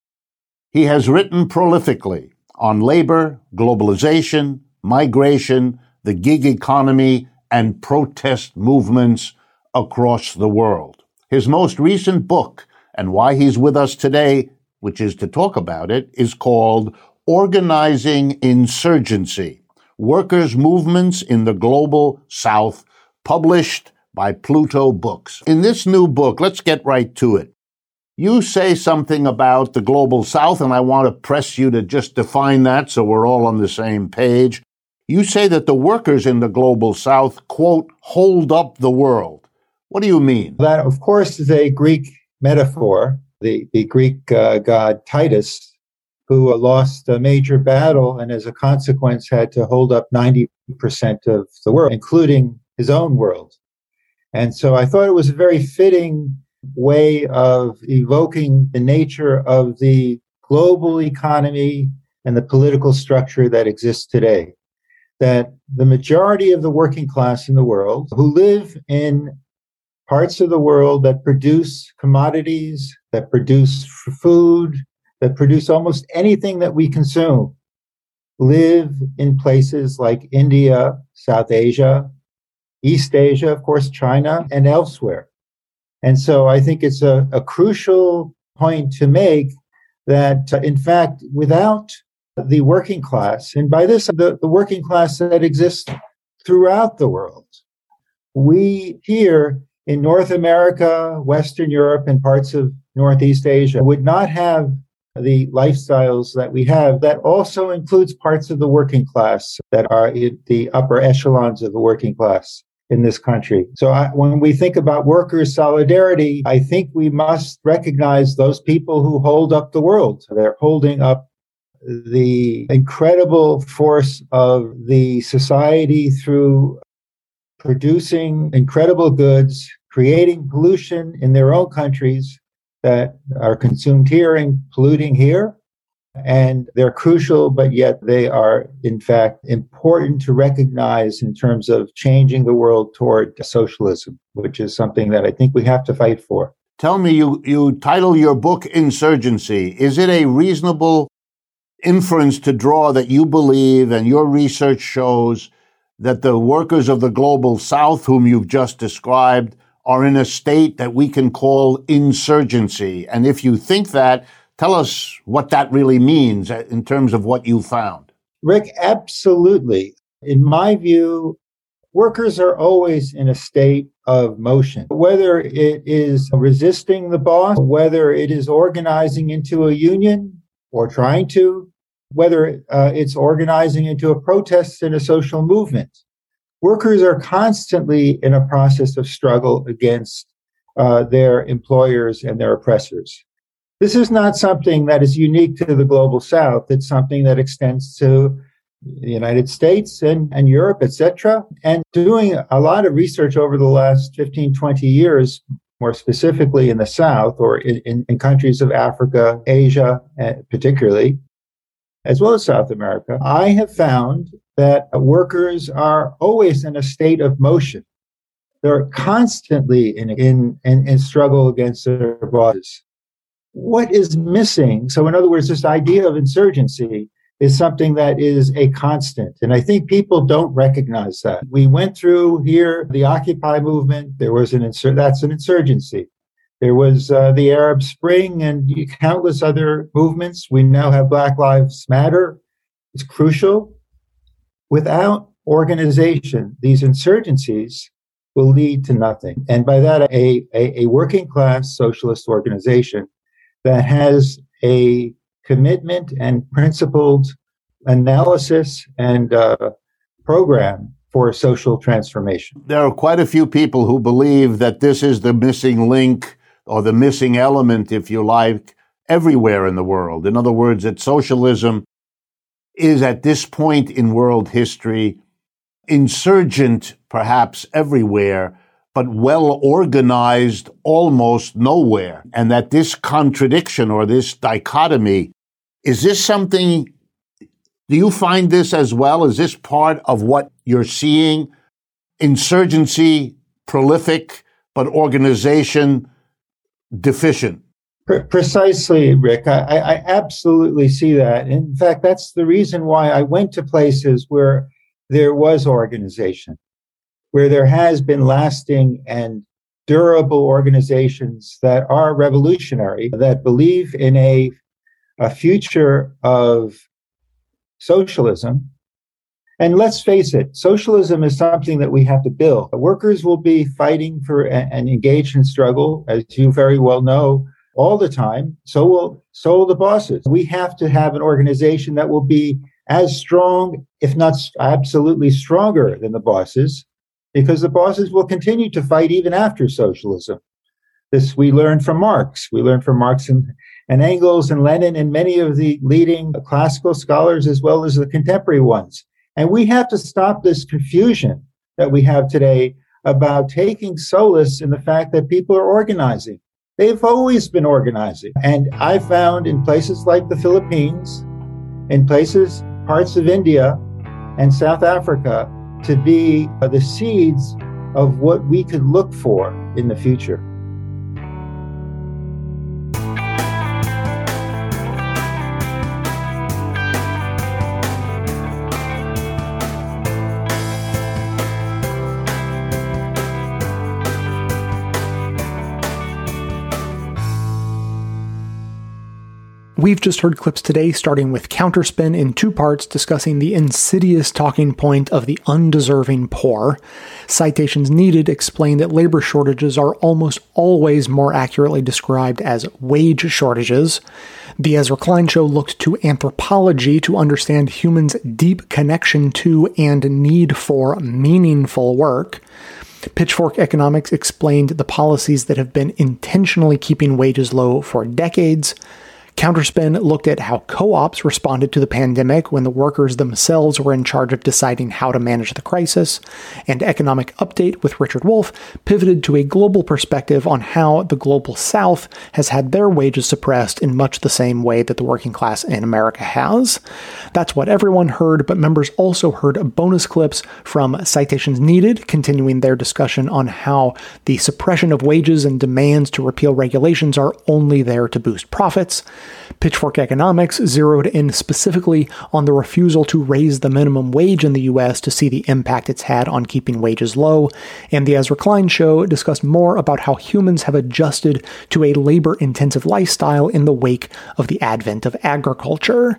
He has written prolifically on labor, globalization, migration, the gig economy, and protest movements across the world. His most recent book, and why he's with us today, which is to talk about it, is called Organizing Insurgency Workers' Movements in the Global South, published by Pluto Books. In this new book, let's get right to it. You say something about the Global South, and I want to press you to just define that so we're all on the same page. You say that the workers in the global south, quote, hold up the world. What do you mean? That, of course, is a Greek metaphor. The, the Greek uh, god Titus, who uh, lost a major battle and as a consequence had to hold up 90% of the world, including his own world. And so I thought it was a very fitting way of evoking the nature of the global economy and the political structure that exists today that the majority of the working class in the world who live in parts of the world that produce commodities, that produce food, that produce almost anything that we consume, live in places like India, South Asia, East Asia, of course, China, and elsewhere. And so I think it's a, a crucial point to make that, uh, in fact, without the working class, and by this, the, the working class that exists throughout the world. We here in North America, Western Europe, and parts of Northeast Asia would not have the lifestyles that we have. That also includes parts of the working class that are the upper echelons of the working class in this country. So I, when we think about workers' solidarity, I think we must recognize those people who hold up the world. They're holding up the incredible force of the society through producing incredible goods, creating pollution in their own countries that are consumed here and polluting here. And they're crucial, but yet they are, in fact, important to recognize in terms of changing the world toward socialism, which is something that I think we have to fight for. Tell me, you, you title your book Insurgency. Is it a reasonable inference to draw that you believe and your research shows that the workers of the global south, whom you've just described, are in a state that we can call insurgency? And if you think that, tell us what that really means in terms of what you found. Rick, absolutely. In my view, workers are always in a state of motion, whether it is resisting the boss, whether it is organizing into a union or trying to, whether uh, it's organizing into a protest and a social movement. Workers are constantly in a process of struggle against uh, their employers and their oppressors. This is not something that is unique to the global south. It's something that extends to the United States and, and Europe, etc. And doing a lot of research over the last 15, 20 years, more specifically in the South or in, in, countries of Africa, Asia, uh, particularly, as well as South America, I have found that workers are always in a state of motion. They're constantly in, in, in, in struggle against their bosses. What is missing? So, in other words, this idea of insurgency is something that is a constant. And I think people don't recognize that. We went through here the Occupy movement. There was an insur- that's an insurgency. There was uh, the Arab Spring and countless other movements. We now have Black Lives Matter. It's crucial. Without organization, these insurgencies will lead to nothing. And by that, a, a, a working class socialist organization that has a commitment and principled analysis and uh, program for social transformation. There are quite a few people who believe that this is the missing link or the missing element, if you like, everywhere in the world. In other words, that socialism is at this point in world history insurgent perhaps everywhere, but well organized almost nowhere. And that this contradiction or this dichotomy, is this something, do you find this as well? Is this part of what you're seeing? Insurgency, prolific, but organization deficient. Precisely, Rick. I, I, absolutely see that. In fact, that's the reason why I went to places where there was organization where there has been lasting and durable organizations that are revolutionary, that believe in a, a future of socialism. And let's face it, socialism is something that we have to build. Workers will be fighting for and engaged in struggle, as you very well know, all the time. So will so will the bosses. We have to have an organization that will be as strong, if not absolutely stronger than the bosses, because the bosses will continue to fight even after socialism. This we learned from Marx. We learned from Marx and, and Engels and Lenin and many of the leading classical scholars as well as the contemporary ones. And we have to stop this confusion that we have today about taking solace in the fact that people are organizing. They've always been organizing. And I found in places like the Philippines, in places, parts of India and South Africa, to be the seeds of what we could look for in the future. We've just heard clips today starting with Counterspin in two parts discussing the insidious talking point of the undeserving poor. Citations needed explain that labor shortages are almost always more accurately described as wage shortages. The Ezra Klein Show looked to anthropology to understand humans' deep connection to and need for meaningful work. Pitchfork Economics explained the policies that have been intentionally keeping wages low for decades. Counterspin looked at how co ops responded to the pandemic when the workers themselves were in charge of deciding how to manage the crisis. And Economic Update with Richard Wolff pivoted to a global perspective on how the global south has had their wages suppressed in much the same way that the working class in America has. That's what everyone heard, but members also heard bonus clips from Citations Needed, continuing their discussion on how the suppression of wages and demands to repeal regulations are only there to boost profits. Pitchfork Economics zeroed in specifically on the refusal to raise the minimum wage in the US to see the impact it's had on keeping wages low. And the Ezra Klein show discussed more about how humans have adjusted to a labor intensive lifestyle in the wake of the advent of agriculture.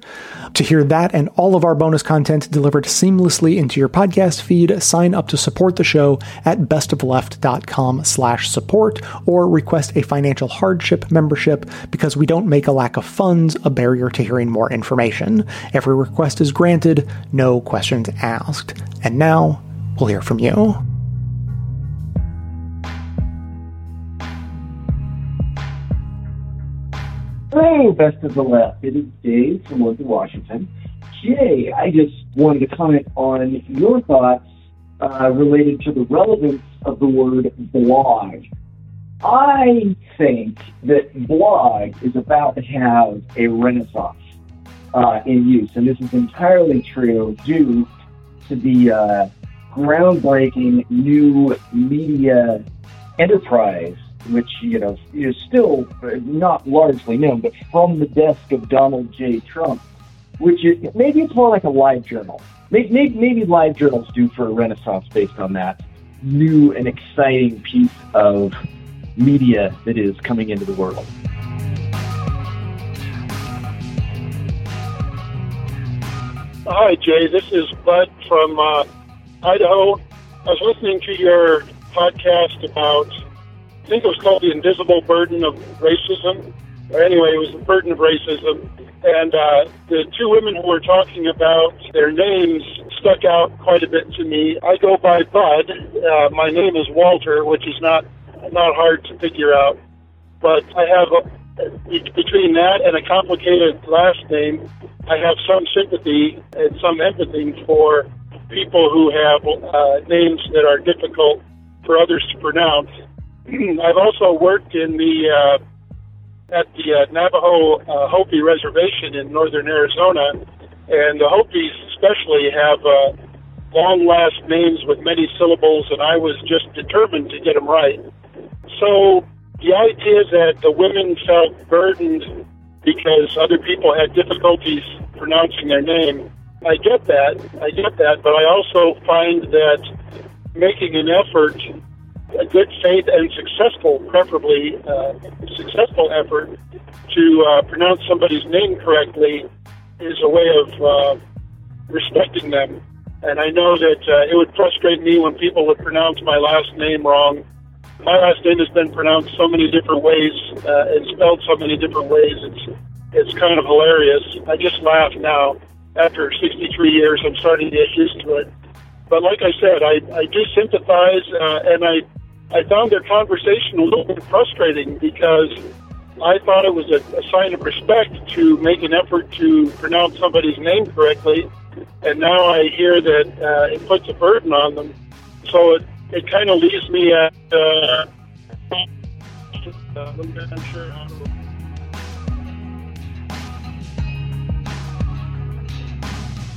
To hear that and all of our bonus content delivered seamlessly into your podcast feed, sign up to support the show at bestofleft.com slash support or request a financial hardship membership because we don't make a lack of funds a barrier to hearing more information. Every request is granted, no questions asked. And now, we'll hear from you. Hello, best of the left. It is Dave from Olympia, Washington. Jay, I just wanted to comment on your thoughts uh, related to the relevance of the word blog. I think that blog is about to have a renaissance uh, in use, and this is entirely true due to the uh, groundbreaking new media enterprise, which you know is still not largely known, but from the desk of Donald J. Trump, which is, maybe it's more like a live journal. Maybe, maybe, maybe live journals do for a renaissance based on that new and exciting piece of media that is coming into the world. Hi, Jay. This is Bud from uh, Idaho. I was listening to your podcast about, I think it was called The Invisible Burden of Racism. Or anyway, it was the burden of racism. And uh, the two women who were talking about their names stuck out quite a bit to me. I go by Bud. Uh, my name is Walter, which is not not hard to figure out. But I have a, between that and a complicated last name, I have some sympathy and some empathy for people who have uh, names that are difficult for others to pronounce. [clears throat] I've also worked in the uh, at the uh, Navajo uh, Hopi Reservation in northern Arizona, and the Hopis especially have uh, long last names with many syllables, and I was just determined to get them right. So the idea that the women felt burdened because other people had difficulties pronouncing their name, I get that. I get that, but I also find that making an effort, a good faith and successful, preferably uh, successful effort to uh, pronounce somebody's name correctly is a way of uh, respecting them. And I know that uh, it would frustrate me when people would pronounce my last name wrong my last name has been pronounced so many different ways uh, and spelled so many different ways. It's it's kind of hilarious. I just laugh now. After 63 years, I'm starting to get used to it. But like I said, I, I do sympathize, uh, and I I found their conversation a little bit frustrating because I thought it was a, a sign of respect to make an effort to pronounce somebody's name correctly, and now I hear that uh, it puts a burden on them. So it, it kind of leaves me at. Uh,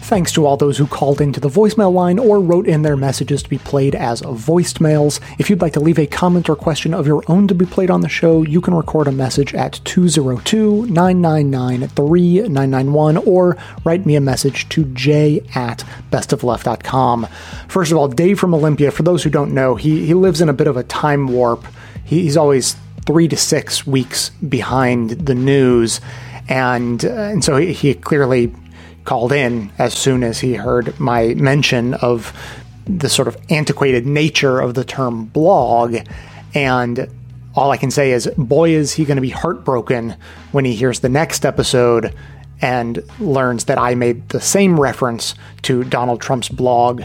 Thanks to all those who called into the voicemail line or wrote in their messages to be played as voiced mails. If you'd like to leave a comment or question of your own to be played on the show, you can record a message at 202 999 3991 or write me a message to j at bestofleft.com. First of all, Dave from Olympia, for those who don't know, he, he lives in a bit of a time warp. He, he's always three to six weeks behind the news. And, uh, and so he, he clearly called in as soon as he heard my mention of the sort of antiquated nature of the term blog. And all I can say is, boy, is he going to be heartbroken when he hears the next episode and learns that I made the same reference to Donald Trump's blog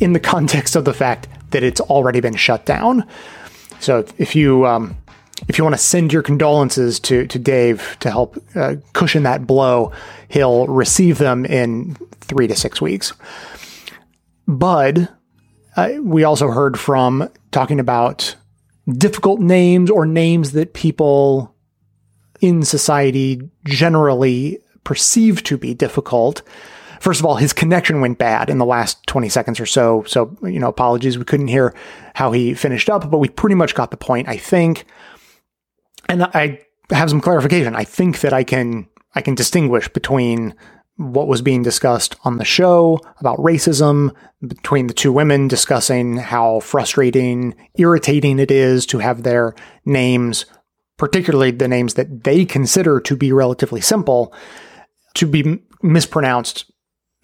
in the [laughs] context of the fact that it's already been shut down. So if you um, if you want to send your condolences to to Dave to help uh, cushion that blow, he'll receive them in three to six weeks. Bud, uh, we also heard from talking about difficult names or names that people in society generally perceive to be difficult. First of all, his connection went bad in the last 20 seconds or so. So, you know, apologies. We couldn't hear how he finished up, but we pretty much got the point, I think. And I have some clarification. I think that I can, I can distinguish between what was being discussed on the show about racism between the two women discussing how frustrating, irritating it is to have their names, particularly the names that they consider to be relatively simple, to be mispronounced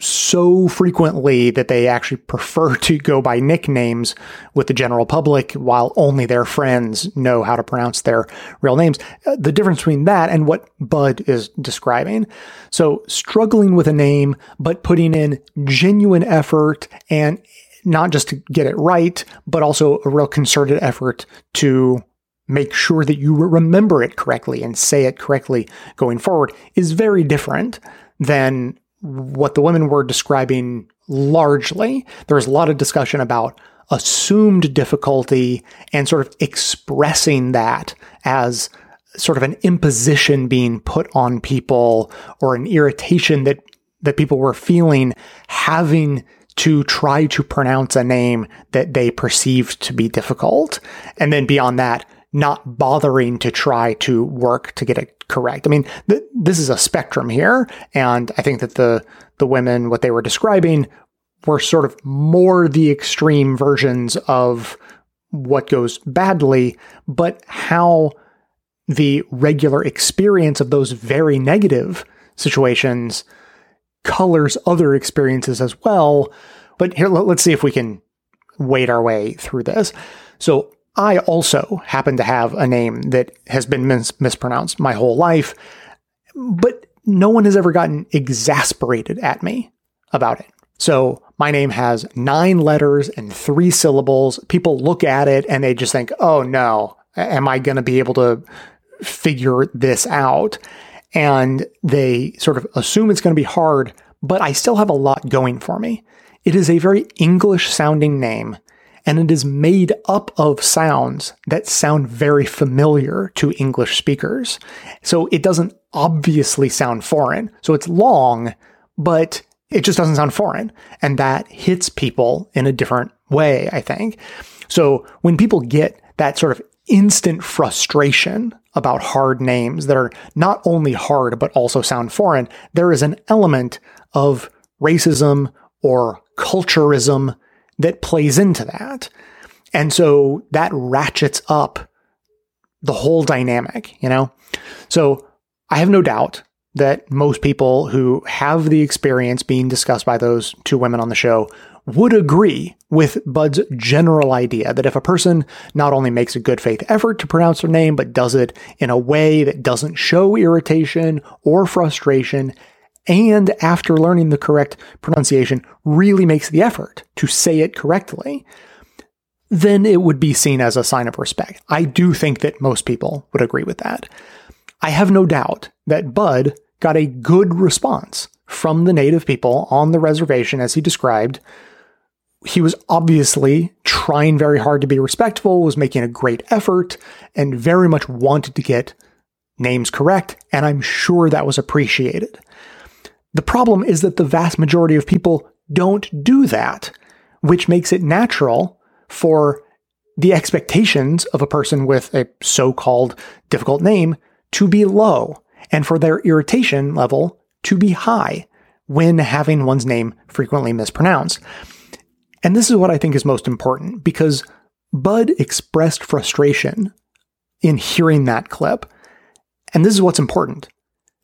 so frequently that they actually prefer to go by nicknames with the general public while only their friends know how to pronounce their real names. Uh, the difference between that and what Bud is describing. So struggling with a name, but putting in genuine effort and not just to get it right, but also a real concerted effort to make sure that you remember it correctly and say it correctly going forward is very different than what the women were describing largely. There was a lot of discussion about assumed difficulty and sort of expressing that as sort of an imposition being put on people or an irritation that that people were feeling having to try to pronounce a name that they perceived to be difficult and then beyond that not bothering to try to work to get it correct. I mean, th- this is a spectrum here, and I think that the the women what they were describing were sort of more the extreme versions of what goes badly, but how the regular experience of those very negative situations colors other experiences as well. But here, let's see if we can wade our way through this. So I also happen to have a name that has been mis- mispronounced my whole life, but no one has ever gotten exasperated at me about it. So my name has nine letters and three syllables. People look at it and they just think, oh no, am I going to be able to figure this out? And they sort of assume it's going to be hard, but I still have a lot going for me. It is a very English sounding name and it is made up of sounds that sound very familiar to English speakers. So it doesn't obviously sound foreign. So it's long, but it just doesn't sound foreign. And that hits people in a different way, I think. So when people get that sort of instant frustration about hard names that are not only hard, but also sound foreign, there is an element of racism or culturism that plays into that. And so that ratchets up the whole dynamic, you know? So I have no doubt that most people who have the experience being discussed by those two women on the show would agree with Bud's general idea that if a person not only makes a good faith effort to pronounce their name, but does it in a way that doesn't show irritation or frustration, and after learning the correct pronunciation, really makes the effort to say it correctly, then it would be seen as a sign of respect. I do think that most people would agree with that. I have no doubt that Bud got a good response from the native people on the reservation as he described. He was obviously trying very hard to be respectful, was making a great effort, and very much wanted to get names correct, and I'm sure that was appreciated. The problem is that the vast majority of people don't do that, which makes it natural for the expectations of a person with a so called difficult name to be low and for their irritation level to be high when having one's name frequently mispronounced. And this is what I think is most important because Bud expressed frustration in hearing that clip. And this is what's important.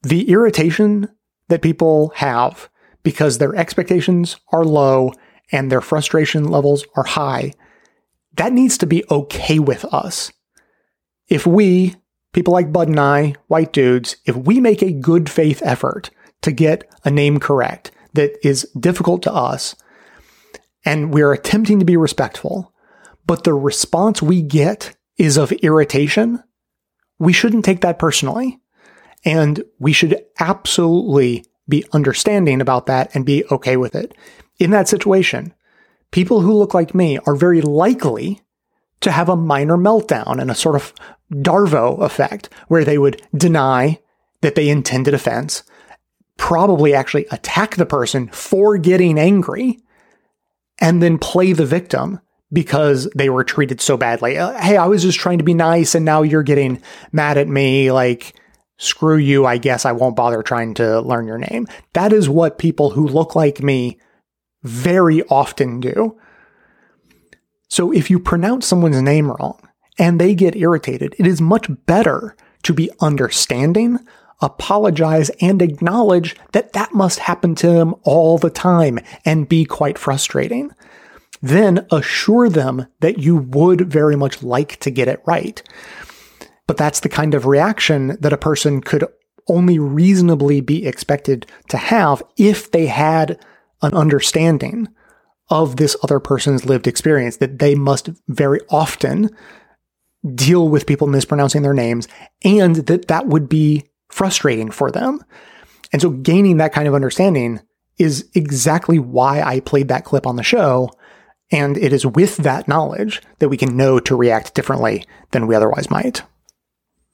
The irritation that people have because their expectations are low and their frustration levels are high, that needs to be okay with us. If we, people like Bud and I, white dudes, if we make a good faith effort to get a name correct that is difficult to us, and we're attempting to be respectful, but the response we get is of irritation, we shouldn't take that personally. And we should absolutely be understanding about that and be okay with it. In that situation, people who look like me are very likely to have a minor meltdown and a sort of Darvo effect where they would deny that they intended offense, probably actually attack the person for getting angry, and then play the victim because they were treated so badly. Uh, hey, I was just trying to be nice and now you're getting mad at me. Like, screw you. I guess I won't bother trying to learn your name. That is what people who look like me very often do. So if you pronounce someone's name wrong and they get irritated, it is much better to be understanding, apologize, and acknowledge that that must happen to them all the time and be quite frustrating. Then assure them that you would very much like to get it right. But that's the kind of reaction that a person could only reasonably be expected to have if they had an understanding of this other person's lived experience, that they must very often deal with people mispronouncing their names and that that would be frustrating for them. And so gaining that kind of understanding is exactly why I played that clip on the show. And it is with that knowledge that we can know to react differently than we otherwise might.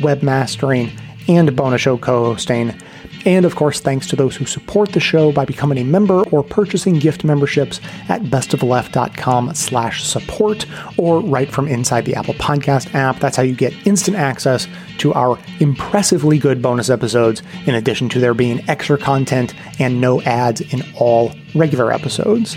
webmastering, and bonus show co-hosting. And of course, thanks to those who support the show by becoming a member or purchasing gift memberships at bestoftheleft.com slash support or right from inside the Apple Podcast app. That's how you get instant access to our impressively good bonus episodes, in addition to there being extra content and no ads in all regular episodes.